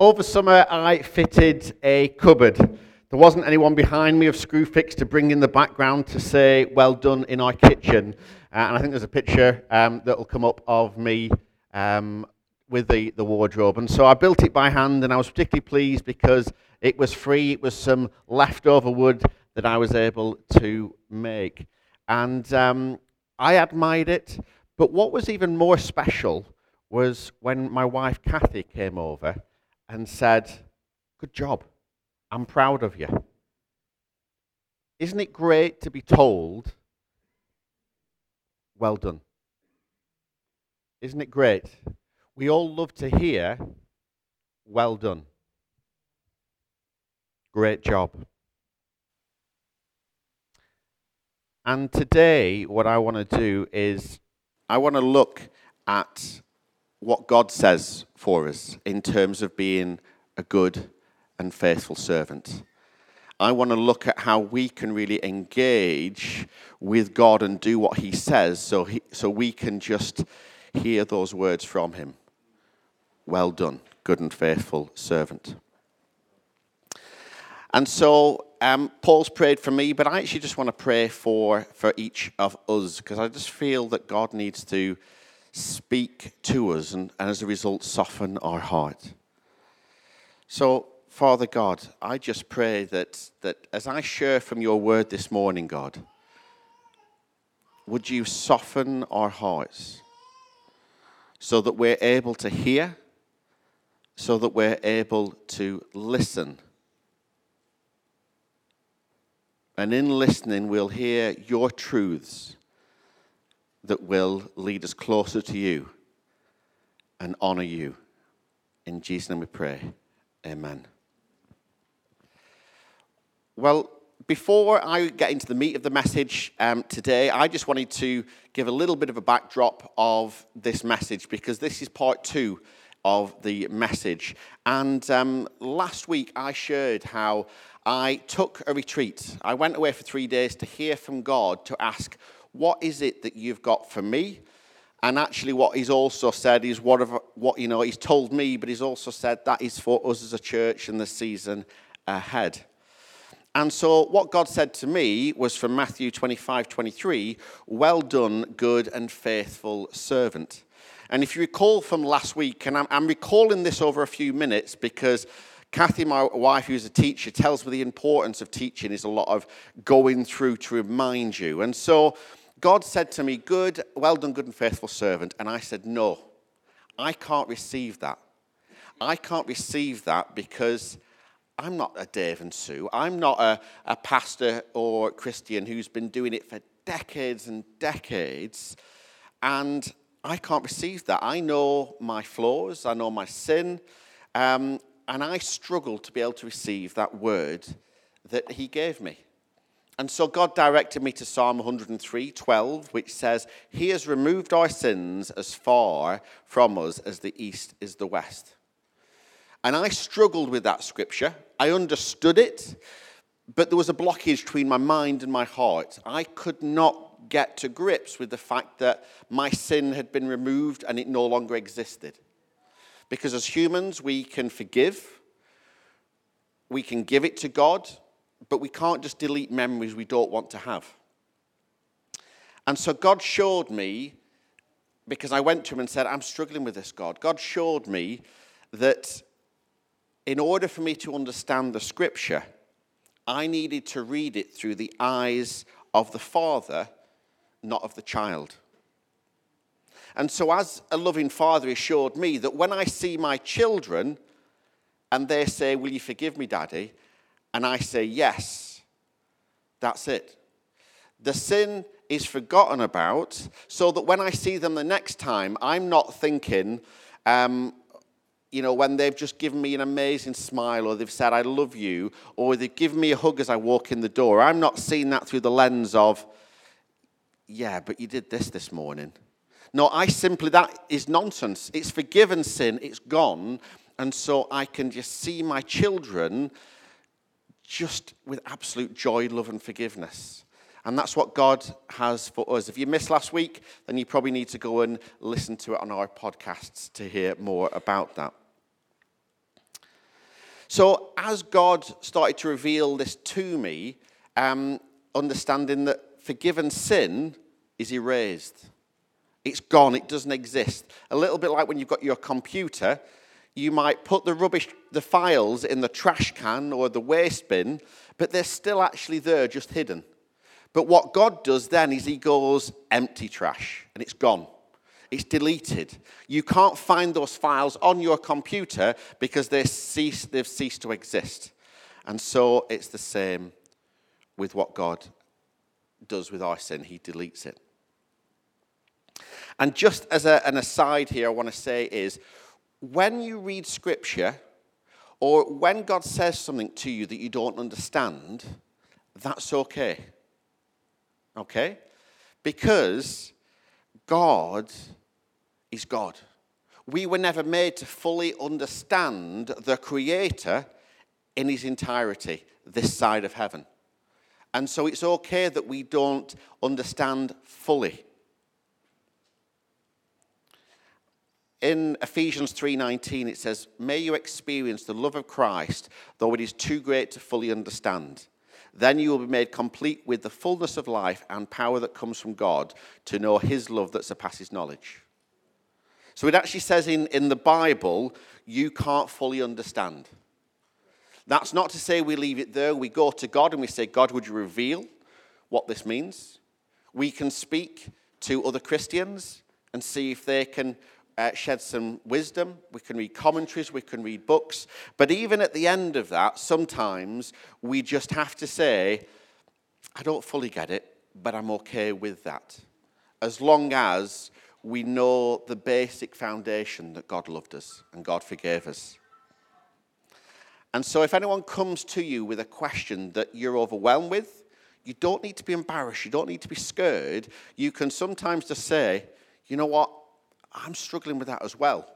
Over summer, I fitted a cupboard. There wasn't anyone behind me of Screwfix to bring in the background to say, well done in our kitchen. Uh, and I think there's a picture um, that will come up of me um, with the, the wardrobe. And so I built it by hand, and I was particularly pleased because it was free. It was some leftover wood that I was able to make. And um, I admired it. But what was even more special was when my wife Kathy came over and said, Good job. I'm proud of you. Isn't it great to be told, Well done? Isn't it great? We all love to hear, Well done. Great job. And today, what I want to do is I want to look at what God says for us in terms of being a good and faithful servant. I want to look at how we can really engage with God and do what He says so, he, so we can just hear those words from Him. Well done, good and faithful servant. And so um, Paul's prayed for me, but I actually just want to pray for, for each of us because I just feel that God needs to speak to us and, and as a result soften our heart. So, Father God, I just pray that, that as I share from your word this morning, God, would you soften our hearts so that we're able to hear, so that we're able to listen And in listening, we'll hear your truths that will lead us closer to you and honor you. In Jesus' name we pray. Amen. Well, before I get into the meat of the message um, today, I just wanted to give a little bit of a backdrop of this message because this is part two of the message. And um, last week I shared how I took a retreat. I went away for three days to hear from God to ask, What is it that you've got for me? And actually, what he's also said is whatever, what you know, he's told me, but he's also said that is for us as a church in the season ahead. And so, what God said to me was from Matthew 25 23, Well done, good and faithful servant. And if you recall from last week, and I'm, I'm recalling this over a few minutes because Kathy, my wife, who's a teacher, tells me the importance of teaching is a lot of going through to remind you. And so God said to me, Good, well done, good and faithful servant. And I said, No, I can't receive that. I can't receive that because I'm not a Dave and Sue. I'm not a, a pastor or Christian who's been doing it for decades and decades. And I can't receive that. I know my flaws, I know my sin, um, and I struggled to be able to receive that word that he gave me. And so God directed me to Psalm 103 12, which says, He has removed our sins as far from us as the east is the west. And I struggled with that scripture. I understood it, but there was a blockage between my mind and my heart. I could not get to grips with the fact that my sin had been removed and it no longer existed. Because as humans, we can forgive, we can give it to God, but we can't just delete memories we don't want to have. And so God showed me, because I went to him and said, I'm struggling with this, God. God showed me that in order for me to understand the scripture, I needed to read it through the eyes of the Father, not of the child. And so, as a loving father assured me that when I see my children and they say, Will you forgive me, Daddy? And I say, Yes, that's it. The sin is forgotten about so that when I see them the next time, I'm not thinking, um, you know, when they've just given me an amazing smile or they've said, I love you, or they've given me a hug as I walk in the door, I'm not seeing that through the lens of, yeah, but you did this this morning. No, I simply, that is nonsense. It's forgiven sin, it's gone. And so I can just see my children just with absolute joy, love, and forgiveness. And that's what God has for us. If you missed last week, then you probably need to go and listen to it on our podcasts to hear more about that. So, as God started to reveal this to me, um, understanding that forgiven sin is erased, it's gone, it doesn't exist. A little bit like when you've got your computer, you might put the rubbish, the files in the trash can or the waste bin, but they're still actually there, just hidden. But what God does then is He goes empty trash and it's gone. It's deleted. You can't find those files on your computer because they cease, they've ceased to exist. And so it's the same with what God does with our sin, He deletes it. And just as a, an aside here, I want to say is when you read Scripture, or when God says something to you that you don't understand, that's okay. Okay? Because God is God. We were never made to fully understand the Creator in his entirety, this side of heaven. And so it's okay that we don't understand fully. In Ephesians 3:19 it says, "May you experience the love of Christ, though it is too great to fully understand." Then you will be made complete with the fullness of life and power that comes from God to know his love that surpasses knowledge. So it actually says in, in the Bible, you can't fully understand. That's not to say we leave it there. We go to God and we say, God, would you reveal what this means? We can speak to other Christians and see if they can uh, shed some wisdom. We can read commentaries, we can read books. But even at the end of that, sometimes we just have to say, I don't fully get it, but I'm okay with that. As long as we know the basic foundation that God loved us and God forgave us. And so, if anyone comes to you with a question that you're overwhelmed with, you don't need to be embarrassed. You don't need to be scared. You can sometimes just say, you know what? I'm struggling with that as well.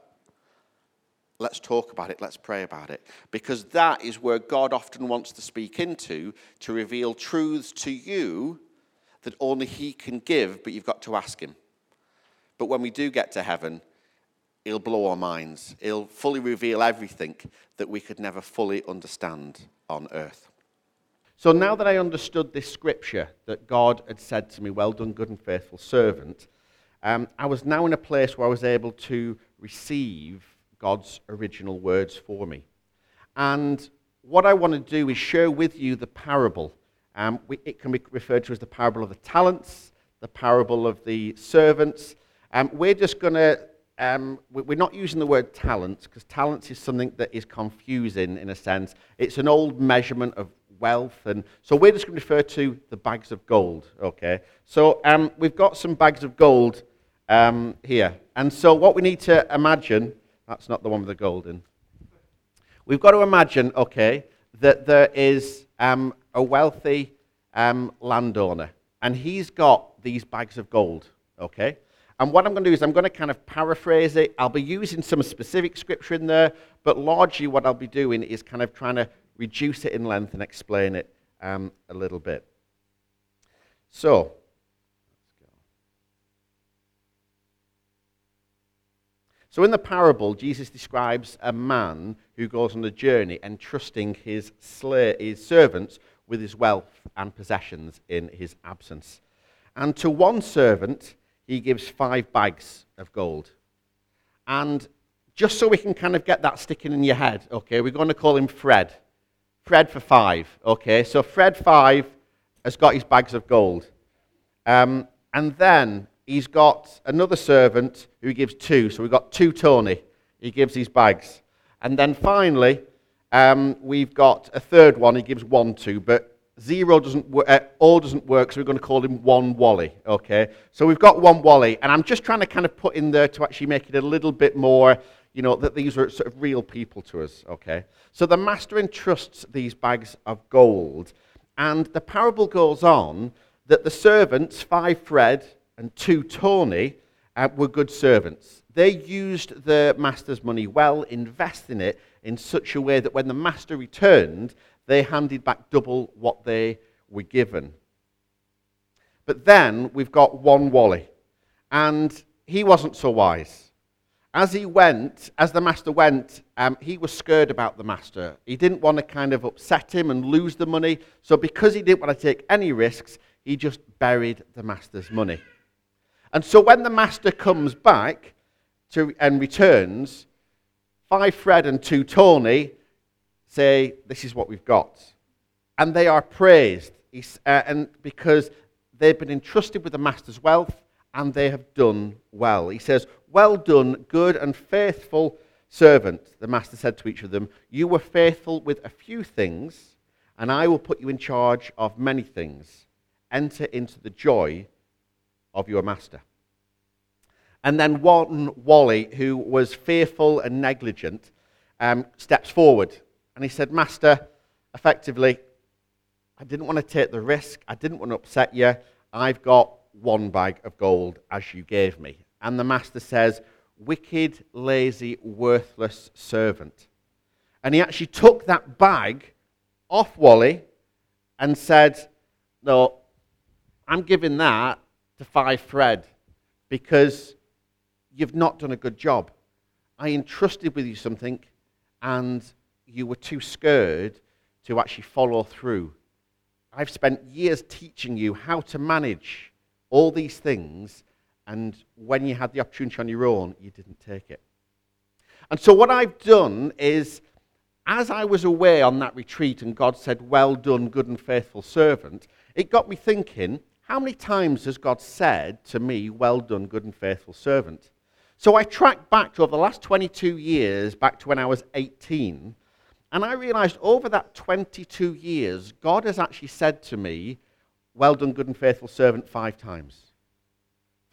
Let's talk about it. Let's pray about it. Because that is where God often wants to speak into to reveal truths to you that only He can give, but you've got to ask Him. But when we do get to heaven, He'll blow our minds. He'll fully reveal everything that we could never fully understand on earth. So now that I understood this scripture that God had said to me, Well done, good and faithful servant, um, I was now in a place where I was able to receive God's original words for me. And what I want to do is share with you the parable. Um, we, it can be referred to as the parable of the talents, the parable of the servants, um, we're just going to, um, we're not using the word talents because talents is something that is confusing in a sense. It's an old measurement of wealth. And so we're just going to refer to the bags of gold, okay? So um, we've got some bags of gold um, here. And so what we need to imagine, that's not the one with the golden. We've got to imagine, okay, that there is um, a wealthy um, landowner, and he's got these bags of gold, okay? And what I'm going to do is I'm going to kind of paraphrase it. I'll be using some specific scripture in there, but largely what I'll be doing is kind of trying to reduce it in length and explain it um, a little bit. So, So, in the parable, Jesus describes a man who goes on a journey entrusting his, his servants with his wealth and possessions in his absence. And to one servant, he gives five bags of gold. And just so we can kind of get that sticking in your head, okay, we're going to call him Fred. Fred for five, okay? So Fred five has got his bags of gold. Um, and then he's got another servant who gives two. So we've got two Tony. He gives his bags. And then finally, um, we've got a third one. He gives one to. But zero doesn't work, uh, all doesn't work, so we're going to call him one Wally, okay? So we've got one Wally, and I'm just trying to kind of put in there to actually make it a little bit more, you know, that these are sort of real people to us, okay? So the master entrusts these bags of gold, and the parable goes on that the servants, five Fred and two Tony, uh, were good servants. They used the master's money well, investing it in such a way that when the master returned, they handed back double what they were given. But then we've got one Wally, and he wasn't so wise. as he went, as the master went, um, he was scared about the master. He didn't want to kind of upset him and lose the money. So, because he didn't want to take any risks, he just buried the master's money. And so, when the master comes back to, and returns, five Fred and two Tony say, This is what we've got. And they are praised uh, and because they've been entrusted with the master's wealth and they have done well. He says, well done, good and faithful servant, the master said to each of them. You were faithful with a few things, and I will put you in charge of many things. Enter into the joy of your master. And then one, Wally, who was fearful and negligent, um, steps forward and he said, Master, effectively, I didn't want to take the risk. I didn't want to upset you. I've got one bag of gold as you gave me. And the master says, Wicked, lazy, worthless servant. And he actually took that bag off Wally and said, No, I'm giving that to Five Fred because you've not done a good job. I entrusted with you something and you were too scared to actually follow through. I've spent years teaching you how to manage all these things and when you had the opportunity on your own, you didn't take it. And so, what I've done is, as I was away on that retreat and God said, Well done, good and faithful servant, it got me thinking, how many times has God said to me, Well done, good and faithful servant? So I tracked back to over the last 22 years, back to when I was 18, and I realized over that 22 years, God has actually said to me, Well done, good and faithful servant, five times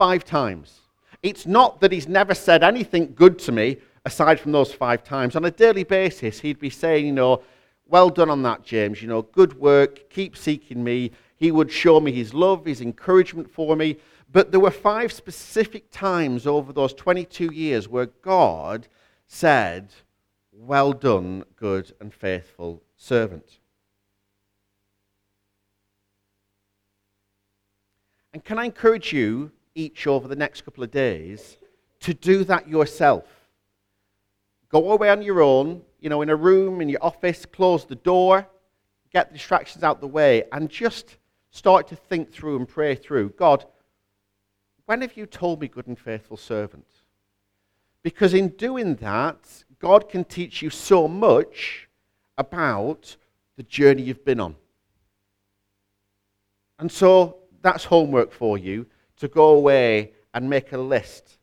five times. It's not that he's never said anything good to me aside from those five times. On a daily basis, he'd be saying, you know, well done on that, James. You know, good work. Keep seeking me. He would show me his love, his encouragement for me. But there were five specific times over those 22 years where God said, Well done, good and faithful servant. And can I encourage you each over the next couple of days to do that yourself. Go away on your own, you know, in a room, in your office, close the door, get the distractions out the way, and just start to think through and pray through God, when have you told me, good and faithful servant? Because in doing that, God can teach you so much about the journey you've been on. And so that's homework for you to go away and make a list.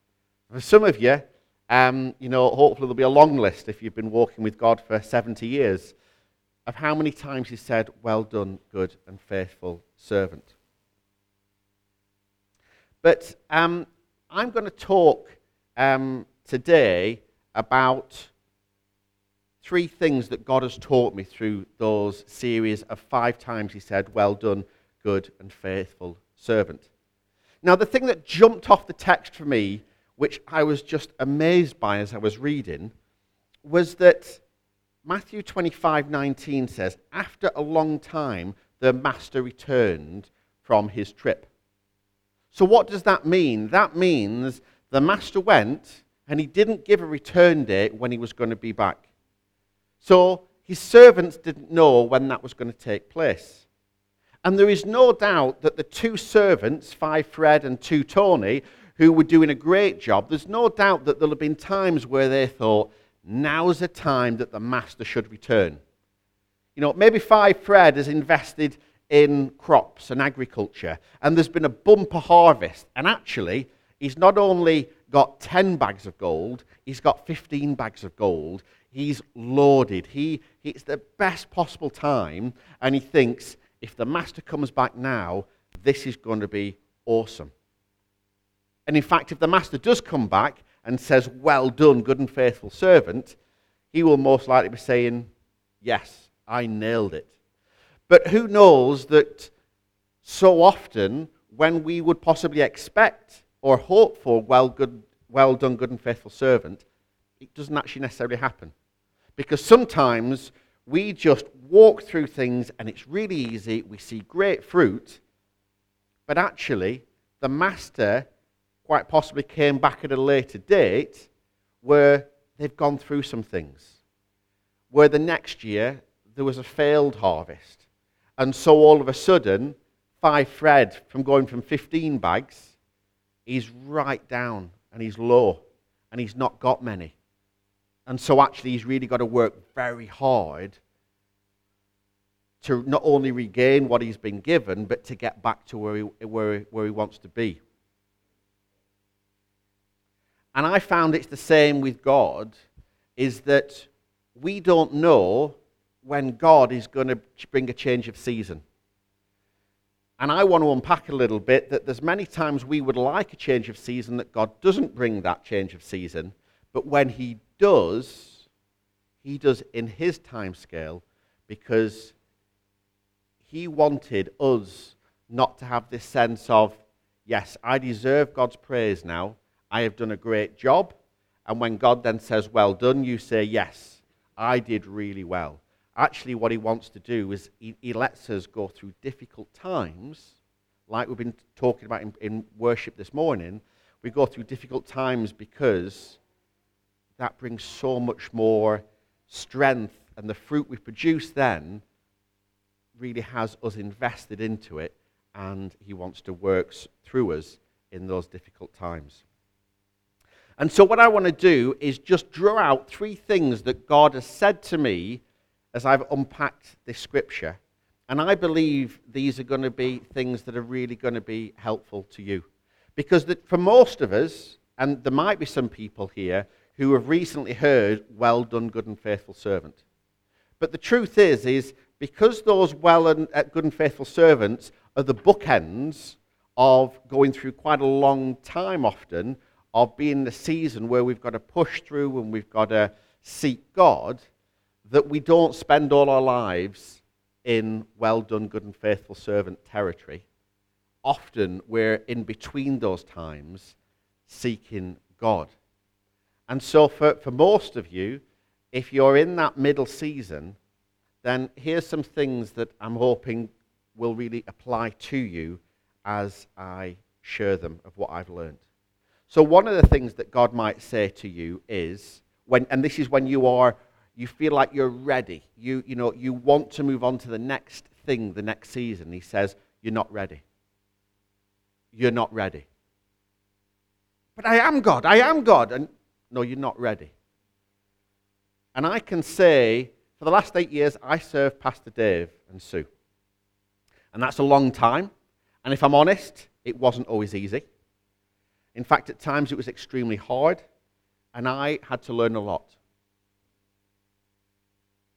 For some of you, um, you know, hopefully there'll be a long list if you've been walking with God for 70 years of how many times He said, Well done, good and faithful servant. But um, I'm going to talk um, today about three things that God has taught me through those series of five times He said, Well done, good and faithful servant. Now, the thing that jumped off the text for me, which I was just amazed by as I was reading, was that Matthew 25 19 says, After a long time, the master returned from his trip. So, what does that mean? That means the master went and he didn't give a return date when he was going to be back. So, his servants didn't know when that was going to take place. And there is no doubt that the two servants, Five Fred and Two Tony, who were doing a great job, there's no doubt that there'll have been times where they thought, now's the time that the master should return. You know, maybe Five Fred has invested in crops and agriculture, and there's been a bumper harvest. And actually, he's not only got 10 bags of gold, he's got 15 bags of gold. He's loaded. He, it's the best possible time, and he thinks, if the master comes back now, this is going to be awesome. And in fact, if the master does come back and says, Well done, good and faithful servant, he will most likely be saying, Yes, I nailed it. But who knows that so often, when we would possibly expect or hope for, Well, good, well done, good and faithful servant, it doesn't actually necessarily happen. Because sometimes we just walk through things and it's really easy. We see great fruit. But actually, the master quite possibly came back at a later date where they've gone through some things, where the next year there was a failed harvest. And so all of a sudden, five Fred, from going from 15 bags, he's right down and he's low and he's not got many. And so actually, he's really got to work very hard to not only regain what he's been given, but to get back to where he, where, where he wants to be. And I found it's the same with God, is that we don't know when God is going to bring a change of season. And I want to unpack a little bit that there's many times we would like a change of season that God doesn't bring that change of season, but when he does, he does in his time scale because he wanted us not to have this sense of, yes, I deserve God's praise now. I have done a great job. And when God then says, well done, you say, yes, I did really well. Actually, what he wants to do is he, he lets us go through difficult times, like we've been talking about in, in worship this morning. We go through difficult times because that brings so much more strength, and the fruit we produce then really has us invested into it, and He wants to work through us in those difficult times. And so, what I want to do is just draw out three things that God has said to me as I've unpacked this scripture. And I believe these are going to be things that are really going to be helpful to you. Because for most of us, and there might be some people here who have recently heard, Well done, good and faithful servant. But the truth is, is because those well and uh, good and faithful servants are the bookends of going through quite a long time often of being the season where we've got to push through and we've got to seek God, that we don't spend all our lives in well done, good and faithful servant territory. Often we're in between those times seeking God. And so, for, for most of you, if you're in that middle season, then here's some things that I'm hoping will really apply to you as I share them of what I've learned. So, one of the things that God might say to you is, when, and this is when you are, you feel like you're ready. You, you know, you want to move on to the next thing, the next season. He says, You're not ready. You're not ready. But I am God. I am God. And no, you're not ready. And I can say for the last eight years, I served Pastor Dave and Sue. And that's a long time. And if I'm honest, it wasn't always easy. In fact, at times it was extremely hard, and I had to learn a lot.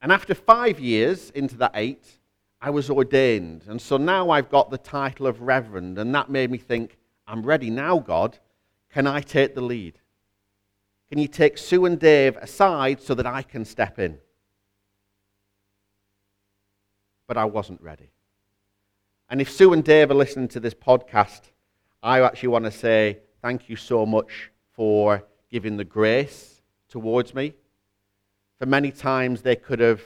And after five years into that eight, I was ordained. And so now I've got the title of Reverend, and that made me think, I'm ready now, God. Can I take the lead? Can you take Sue and Dave aside so that I can step in? but I wasn't ready. And if Sue and Dave are listening to this podcast, I actually want to say thank you so much for giving the grace towards me. For many times they could have,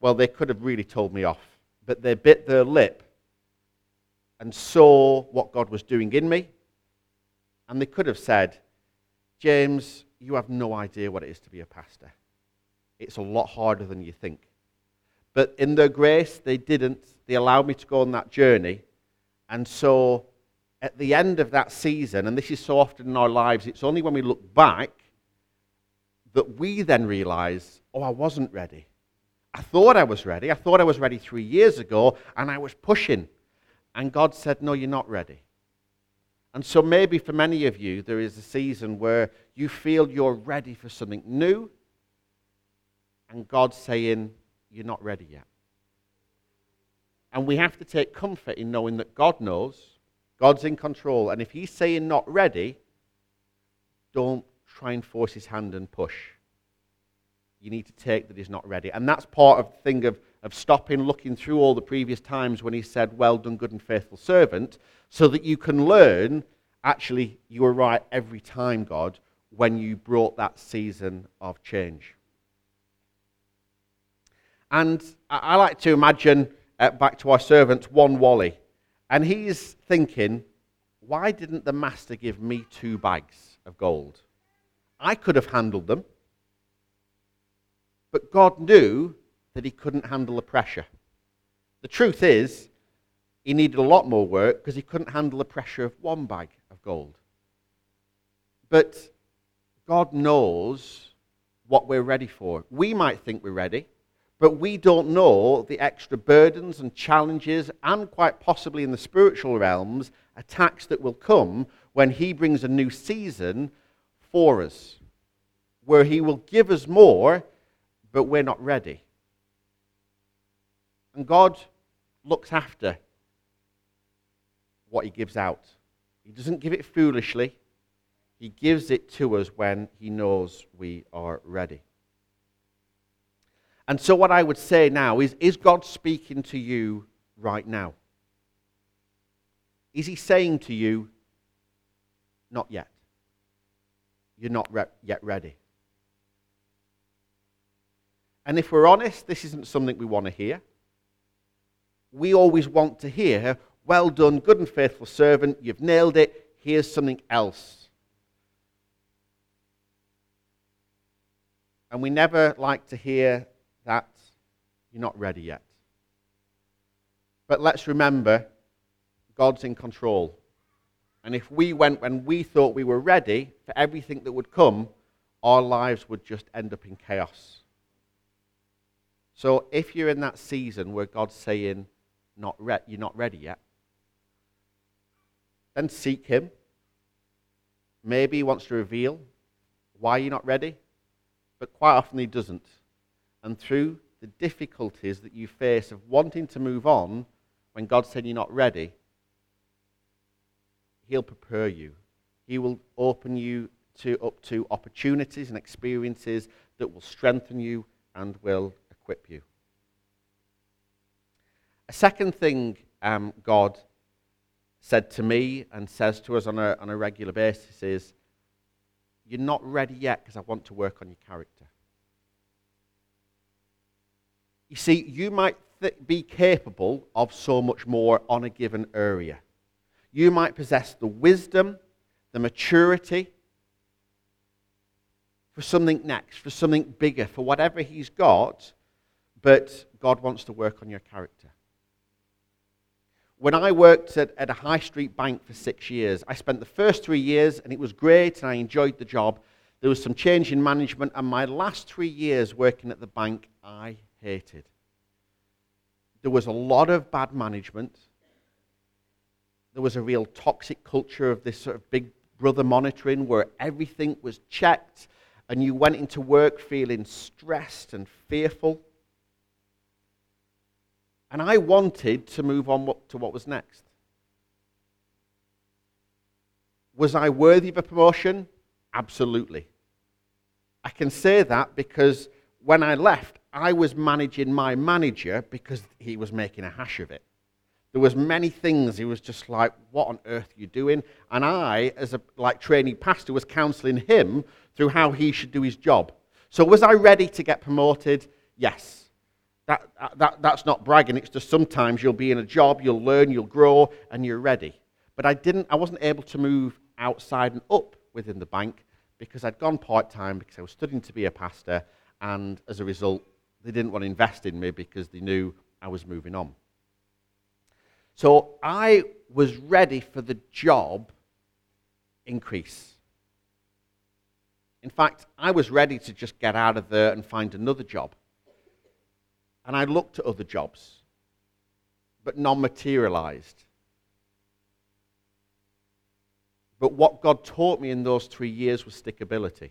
well, they could have really told me off, but they bit their lip and saw what God was doing in me. And they could have said, James, you have no idea what it is to be a pastor. It's a lot harder than you think. But in their grace, they didn't. They allowed me to go on that journey. And so at the end of that season, and this is so often in our lives, it's only when we look back that we then realize, oh, I wasn't ready. I thought I was ready. I thought I was ready three years ago, and I was pushing. And God said, no, you're not ready. And so maybe for many of you, there is a season where you feel you're ready for something new, and God's saying, you're not ready yet. And we have to take comfort in knowing that God knows, God's in control. And if He's saying not ready, don't try and force His hand and push. You need to take that He's not ready. And that's part of the thing of, of stopping, looking through all the previous times when He said, Well done, good and faithful servant, so that you can learn actually, you were right every time, God, when you brought that season of change. And I like to imagine, uh, back to our servant, one Wally. And he's thinking, why didn't the master give me two bags of gold? I could have handled them. But God knew that he couldn't handle the pressure. The truth is, he needed a lot more work because he couldn't handle the pressure of one bag of gold. But God knows what we're ready for. We might think we're ready, but we don't know the extra burdens and challenges, and quite possibly in the spiritual realms, attacks that will come when He brings a new season for us, where He will give us more, but we're not ready. And God looks after what He gives out. He doesn't give it foolishly, He gives it to us when He knows we are ready. And so, what I would say now is Is God speaking to you right now? Is He saying to you, Not yet? You're not re- yet ready. And if we're honest, this isn't something we want to hear. We always want to hear, well done, good and faithful servant, you've nailed it, here's something else. And we never like to hear that you're not ready yet. But let's remember, God's in control. And if we went when we thought we were ready for everything that would come, our lives would just end up in chaos. So if you're in that season where God's saying, not re- you're not ready yet, then seek Him. Maybe He wants to reveal why you're not ready, but quite often He doesn't. And through the difficulties that you face of wanting to move on when God said you're not ready, He'll prepare you. He will open you to, up to opportunities and experiences that will strengthen you and will equip you. A second thing um, God said to me and says to us on a, on a regular basis is, You're not ready yet because I want to work on your character. You see, you might th- be capable of so much more on a given area. You might possess the wisdom, the maturity for something next, for something bigger, for whatever He's got but God wants to work on your character. When I worked at, at a high street bank for six years, I spent the first three years and it was great and I enjoyed the job. There was some change in management, and my last three years working at the bank, I hated. There was a lot of bad management. There was a real toxic culture of this sort of big brother monitoring where everything was checked and you went into work feeling stressed and fearful. And I wanted to move on to what was next. Was I worthy of a promotion? Absolutely. I can say that because when I left, I was managing my manager because he was making a hash of it. There was many things he was just like, "What on earth are you doing?" And I, as a like trainee pastor, was counselling him through how he should do his job. So was I ready to get promoted? Yes. That, that, that's not bragging. It's just sometimes you'll be in a job, you'll learn, you'll grow, and you're ready. But I, didn't, I wasn't able to move outside and up within the bank because I'd gone part time because I was studying to be a pastor, and as a result, they didn't want to invest in me because they knew I was moving on. So I was ready for the job increase. In fact, I was ready to just get out of there and find another job. And I looked at other jobs, but none materialized. But what God taught me in those three years was stickability.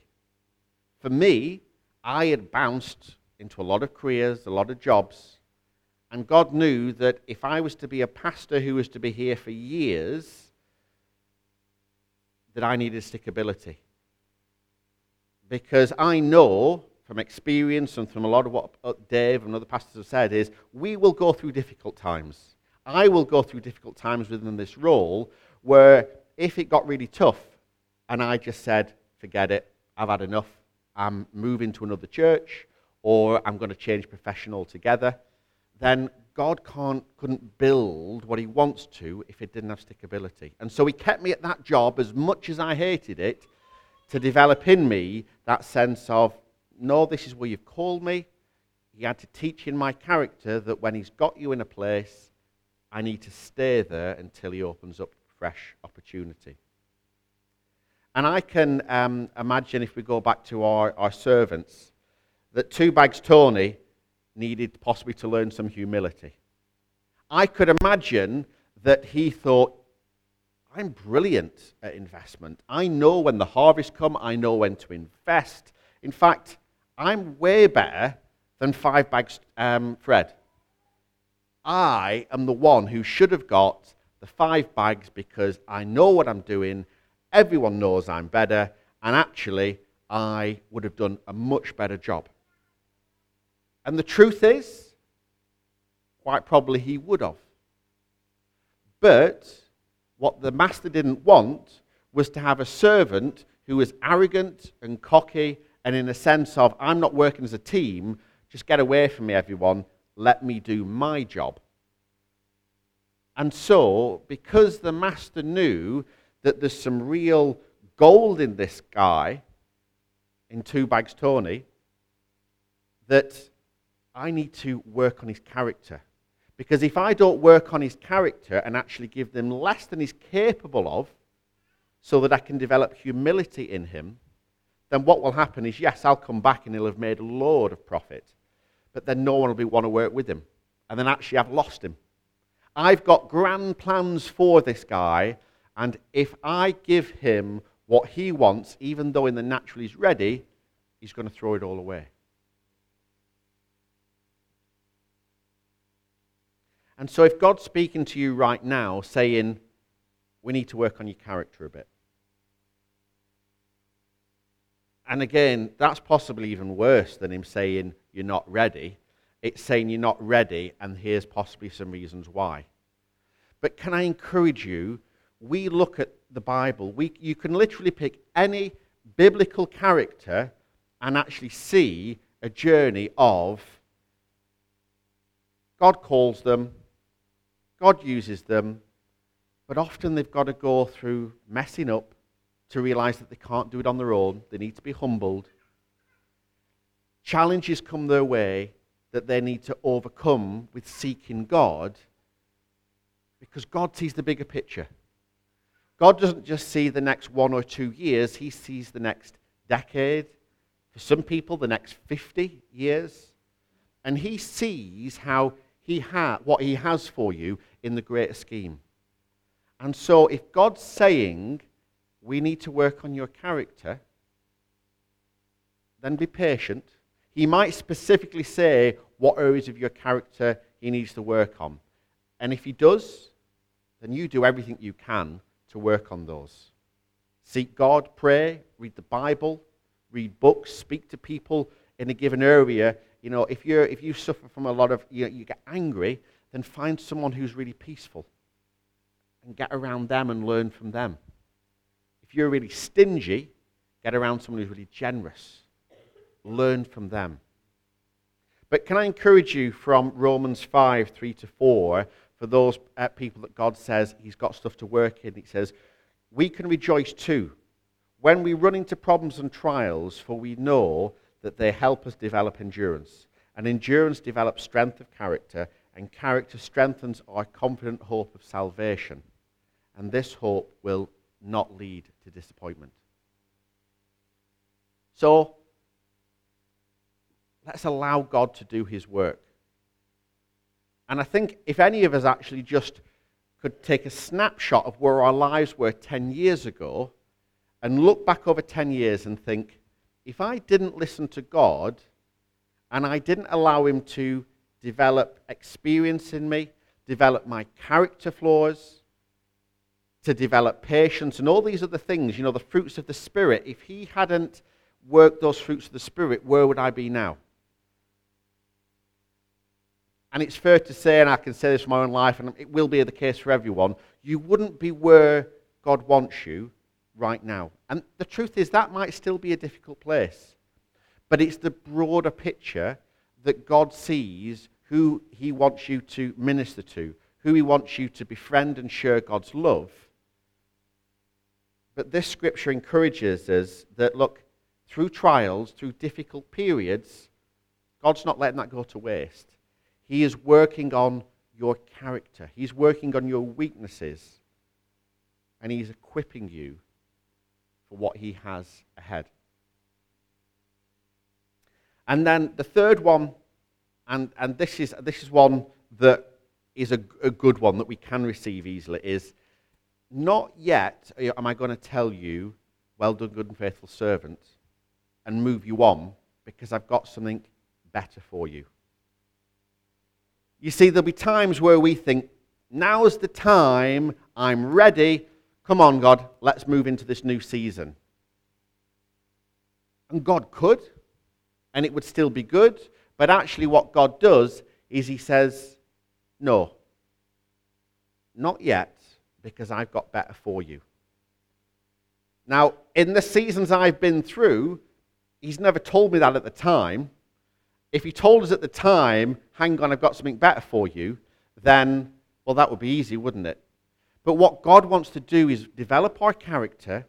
For me, I had bounced into a lot of careers, a lot of jobs, and God knew that if I was to be a pastor who was to be here for years, that I needed stickability. Because I know from experience and from a lot of what uh, Dave and other pastors have said is we will go through difficult times. I will go through difficult times within this role where if it got really tough and I just said, forget it, I've had enough, I'm moving to another church or I'm going to change profession altogether, then God can't, couldn't build what he wants to if it didn't have stickability. And so he kept me at that job as much as I hated it to develop in me that sense of, no, this is where you've called me. He had to teach in my character that when he's got you in a place, I need to stay there until he opens up fresh opportunity. And I can um, imagine if we go back to our, our servants, that Two Bags Tony needed possibly to learn some humility. I could imagine that he thought, I'm brilliant at investment. I know when the harvest come, I know when to invest. In fact, I'm way better than five bags um, Fred. I am the one who should have got the five bags because I know what I'm doing. Everyone knows I'm better, and actually, I would have done a much better job. And the truth is, quite probably he would have. But what the master didn't want was to have a servant who was arrogant and cocky and in a sense of, I'm not working as a team, just get away from me, everyone, let me do my job. And so, because the master knew that there's some real gold in this guy, in Two Bags Tony, that I need to work on his character. Because if I don't work on his character and actually give them less than he's capable of, so that I can develop humility in him, then what will happen is, yes, I'll come back and he'll have made a load of profit, but then no one will be, want to work with him. And then actually, I've lost him. I've got grand plans for this guy, and if I give him what he wants, even though in the natural he's ready, he's going to throw it all away. And so, if God's speaking to you right now, saying, we need to work on your character a bit. And again, that's possibly even worse than him saying, you're not ready. It's saying you're not ready, and here's possibly some reasons why. But can I encourage you? We look at the Bible, we, you can literally pick any biblical character and actually see a journey of God calls them, God uses them, but often they've got to go through messing up to realize that they can't do it on their own. They need to be humbled. Challenges come their way that they need to overcome with seeking God because God sees the bigger picture. God doesn't just see the next one or two years, He sees the next decade. For some people, the next 50 years. And He sees how he ha- what He has for you in the greater scheme. And so, if God's saying, we need to work on your character, then be patient. He might specifically say what areas of your character he needs to work on. And if he does, then you do everything you can to work on those. Seek God, pray, read the Bible, read books, speak to people in a given area. You know, if, you're, if you suffer from a lot of, you, know, you get angry, then find someone who's really peaceful and get around them and learn from them. If you're really stingy, get around someone who's really generous. Learn from them. But can I encourage you from Romans 5 3 to 4 for those uh, people that God says He's got stuff to work in? He says, We can rejoice too when we run into problems and trials, for we know that they help us develop endurance. And endurance develops strength of character, and character strengthens our confident hope of salvation. And this hope will not lead to disappointment. So, let's allow God to do his work. And I think if any of us actually just could take a snapshot of where our lives were 10 years ago and look back over 10 years and think, if I didn't listen to God and I didn't allow him to develop experience in me, develop my character flaws, to develop patience, and all these other things, you know, the fruits of the Spirit. If He hadn't worked those fruits of the Spirit, where would I be now? And it's fair to say, and I can say this from my own life, and it will be the case for everyone, you wouldn't be where God wants you right now. And the truth is, that might still be a difficult place. But it's the broader picture that God sees who he wants you to minister to, who he wants you to befriend and share God's love. But this scripture encourages us that, look, through trials, through difficult periods, God's not letting that go to waste. He is working on your character, He's working on your weaknesses, and He's equipping you for what He has ahead. And then the third one, and, and this, is, this is one that is a, a good one that we can receive easily, is not yet uh, am I going to tell you, well done, good and faithful servant, and move you on because I've got something better for you. You see, there'll be times where we think, now's the time, I'm ready. Come on, God, let's move into this new season. And God could, and it would still be good. But actually, what God does is He says, No, not yet, because I've got better for you. Now, in the seasons I've been through, He's never told me that at the time. If He told us at the time, Hang on, I've got something better for you, then, well, that would be easy, wouldn't it? But what God wants to do is develop our character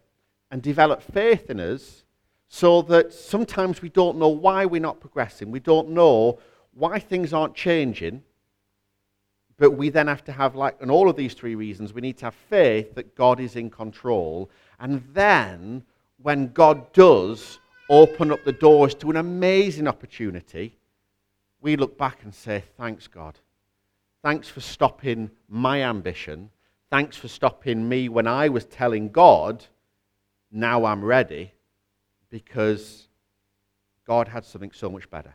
and develop faith in us so that sometimes we don't know why we're not progressing. We don't know why things aren't changing. But we then have to have, like, and all of these three reasons, we need to have faith that God is in control. And then, when God does open up the doors to an amazing opportunity, we look back and say, Thanks, God. Thanks for stopping my ambition. Thanks for stopping me when I was telling God, now I'm ready because God had something so much better.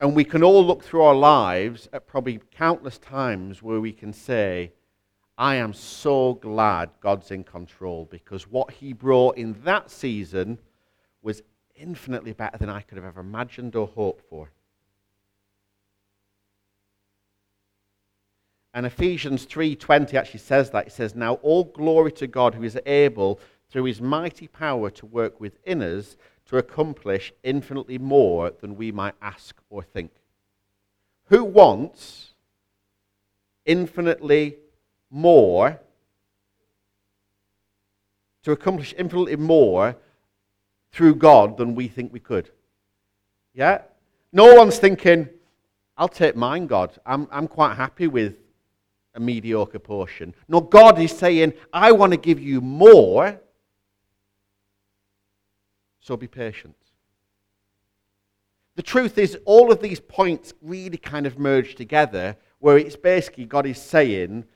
And we can all look through our lives at probably countless times where we can say, I am so glad God's in control because what He brought in that season was infinitely better than I could have ever imagined or hoped for. And Ephesians 3:20 actually says that. It says, "Now all glory to God who is able through his mighty power to work within us to accomplish infinitely more than we might ask or think. Who wants infinitely more to accomplish infinitely more through God than we think we could? Yeah? No one's thinking, I'll take mine, God. I'm, I'm quite happy with a mediocre portion. No, God is saying, I want to give you more so be patient. The truth is, all of these points really kind of merge together, where it's basically God is saying,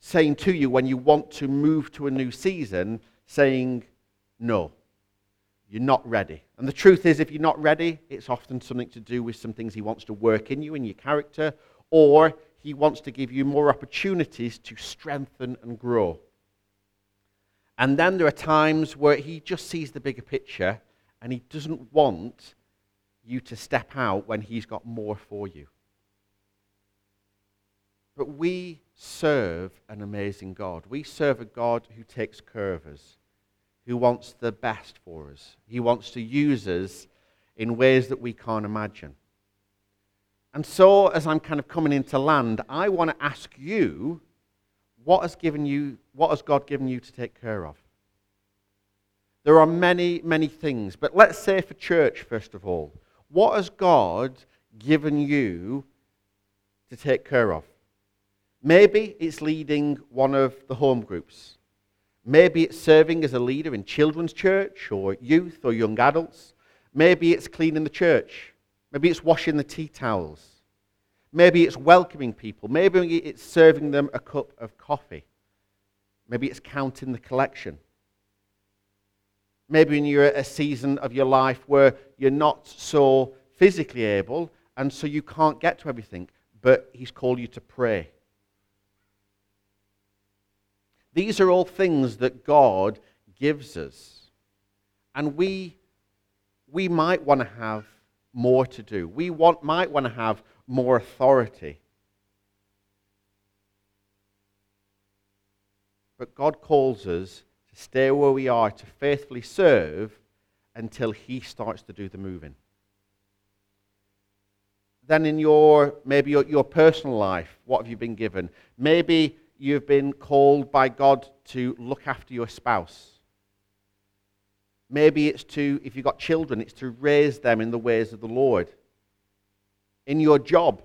saying to you when you want to move to a new season, saying, No, you're not ready. And the truth is, if you're not ready, it's often something to do with some things He wants to work in you, in your character, or He wants to give you more opportunities to strengthen and grow. And then there are times where he just sees the bigger picture and he doesn't want you to step out when he's got more for you. But we serve an amazing God. We serve a God who takes care of us, who wants the best for us. He wants to use us in ways that we can't imagine. And so, as I'm kind of coming into land, I want to ask you what has, given you, what has God given you to take care of? There are many, many things. But let's say for church, first of all, what has God given you to take care of? Maybe it's leading one of the home groups. Maybe it's serving as a leader in children's church or youth or young adults. Maybe it's cleaning the church. Maybe it's washing the tea towels. Maybe it's welcoming people. Maybe it's serving them a cup of coffee. Maybe it's counting the collection. Maybe when you're at a season of your life where you're not so physically able and so you can't get to everything, but He's called you to pray. These are all things that God gives us. And we, we might want to have more to do. We want, might want to have more authority. But God calls us to stay where we are, to faithfully serve until He starts to do the moving. Then, in your maybe your, your personal life, what have you been given? Maybe you've been called by God to look after your spouse. Maybe it's to, if you've got children, it's to raise them in the ways of the Lord. In your job,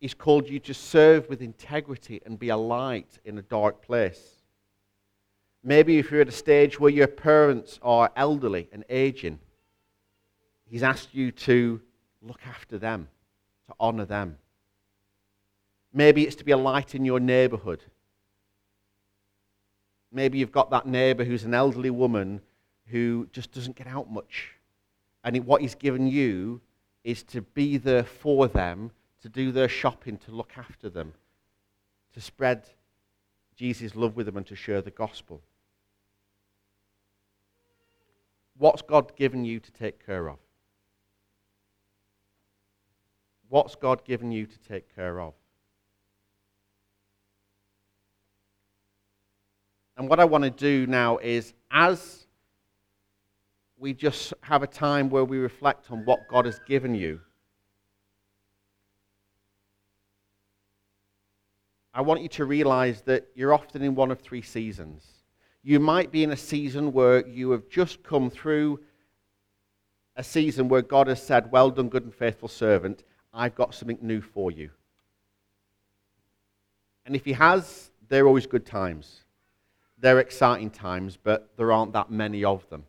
He's called you to serve with integrity and be a light in a dark place. Maybe if you're at a stage where your parents are elderly and aging, He's asked you to look after them, to honor them. Maybe it's to be a light in your neighborhood. Maybe you've got that neighbor who's an elderly woman who just doesn't get out much. And what he's given you is to be there for them, to do their shopping, to look after them, to spread Jesus' love with them, and to share the gospel. What's God given you to take care of? What's God given you to take care of? And what I want to do now is, as we just have a time where we reflect on what God has given you, I want you to realize that you're often in one of three seasons. You might be in a season where you have just come through a season where God has said, Well done, good and faithful servant. I've got something new for you. And if He has, they're always good times. They're exciting times, but there aren't that many of them.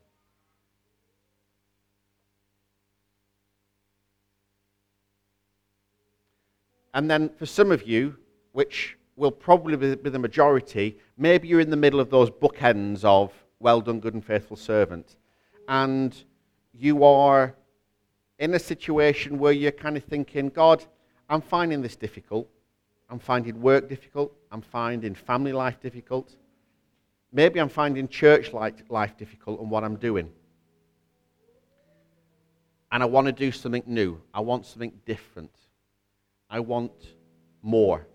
And then for some of you, which will probably be the majority, maybe you're in the middle of those bookends of well done, good and faithful servant. And you are in a situation where you're kind of thinking, God, I'm finding this difficult. I'm finding work difficult. I'm finding family life difficult. Maybe I'm finding church life difficult and what I'm doing. And I want to do something new. I want something different. I want more.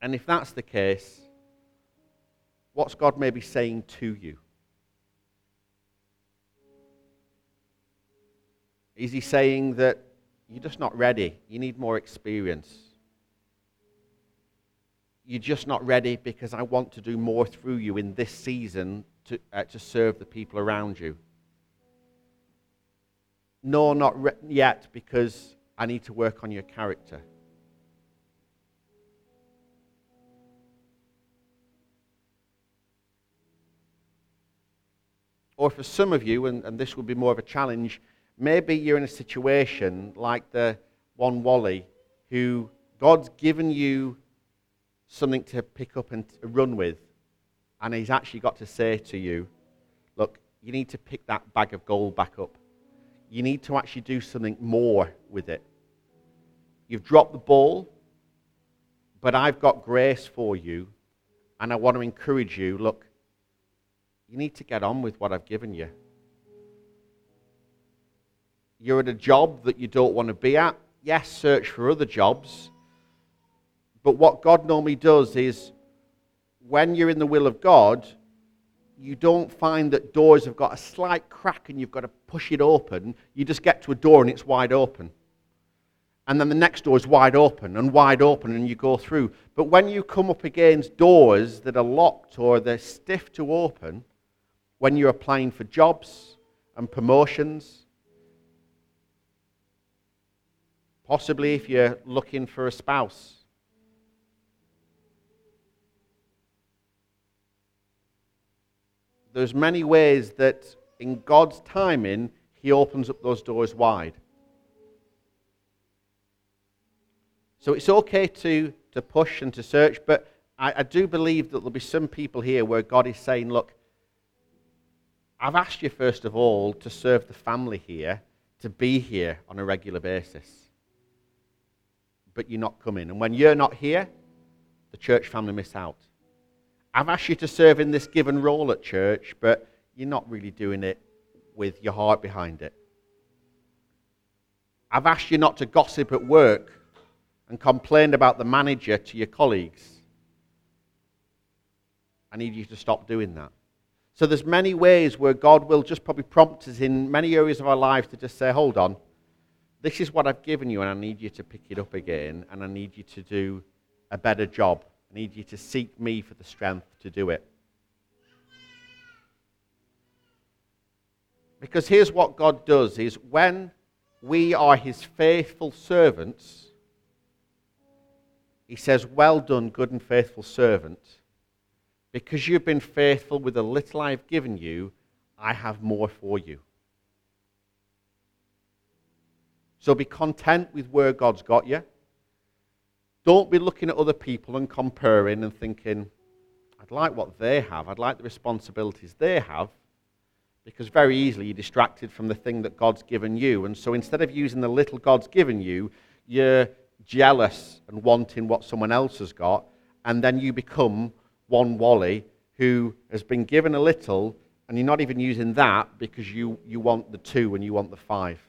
And if that's the case, what's God maybe saying to you? Is he saying that you're just not ready? You need more experience. You're just not ready because I want to do more through you in this season to, uh, to serve the people around you. No, not re- yet because I need to work on your character. Or for some of you, and, and this will be more of a challenge, Maybe you're in a situation like the one Wally, who God's given you something to pick up and run with, and he's actually got to say to you, Look, you need to pick that bag of gold back up. You need to actually do something more with it. You've dropped the ball, but I've got grace for you, and I want to encourage you look, you need to get on with what I've given you you're at a job that you don't want to be at, yes, search for other jobs. But what God normally does is when you're in the will of God, you don't find that doors have got a slight crack and you've got to push it open. You just get to a door and it's wide open. And then the next door is wide open and wide open and you go through. But when you come up against doors that are locked or they're stiff to open, when you're applying for jobs and promotions, Possibly if you're looking for a spouse. There's many ways that in God's timing, He opens up those doors wide. So it's okay to, to push and to search, but I, I do believe that there'll be some people here where God is saying, look, I've asked you, first of all, to serve the family here, to be here on a regular basis but you're not coming. And when you're not here, the church family miss out. I've asked you to serve in this given role at church, but you're not really doing it with your heart behind it. I've asked you not to gossip at work and complain about the manager to your colleagues. I need you to stop doing that. So there's many ways where God will just probably prompt us in many areas of our lives to just say, hold on, This is what I've given you, and I need you to pick it up again, and I need you to do a better job. I need you to seek me for the strength to do it. Because here's what God does is when we are his faithful servants, he says, Well done, good and faithful servant. Because you've been faithful with the little I've given you, I have more for you. So be content with where God's got you. Don't be looking at other people and comparing and thinking, I'd like what they have, I'd like the responsibilities they have because very easily you're distracted from the thing that God's given you. And so instead of using the little God's given you, you're jealous and wanting what someone else has got, and then you become one Wally who has been given a little, and you're not even using that because you, you want the two and you want the five.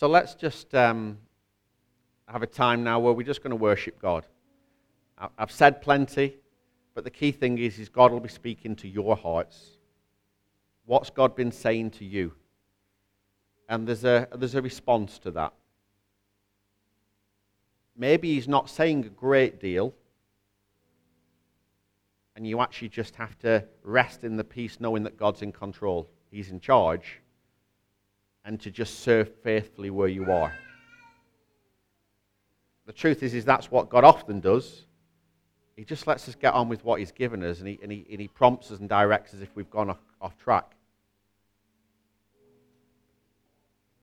So let's just um, have a time now where we're just going to worship God. I've said plenty, but the key thing is, is God will be speaking to your hearts. What's God been saying to you? And there's a, there's a response to that. Maybe He's not saying a great deal, and you actually just have to rest in the peace knowing that God's in control, He's in charge, and to just serve faithfully where you are the truth is, is that's what God often does. He just lets us get on with what He's given us, and He, and he, and he prompts us and directs us if we've gone off, off track.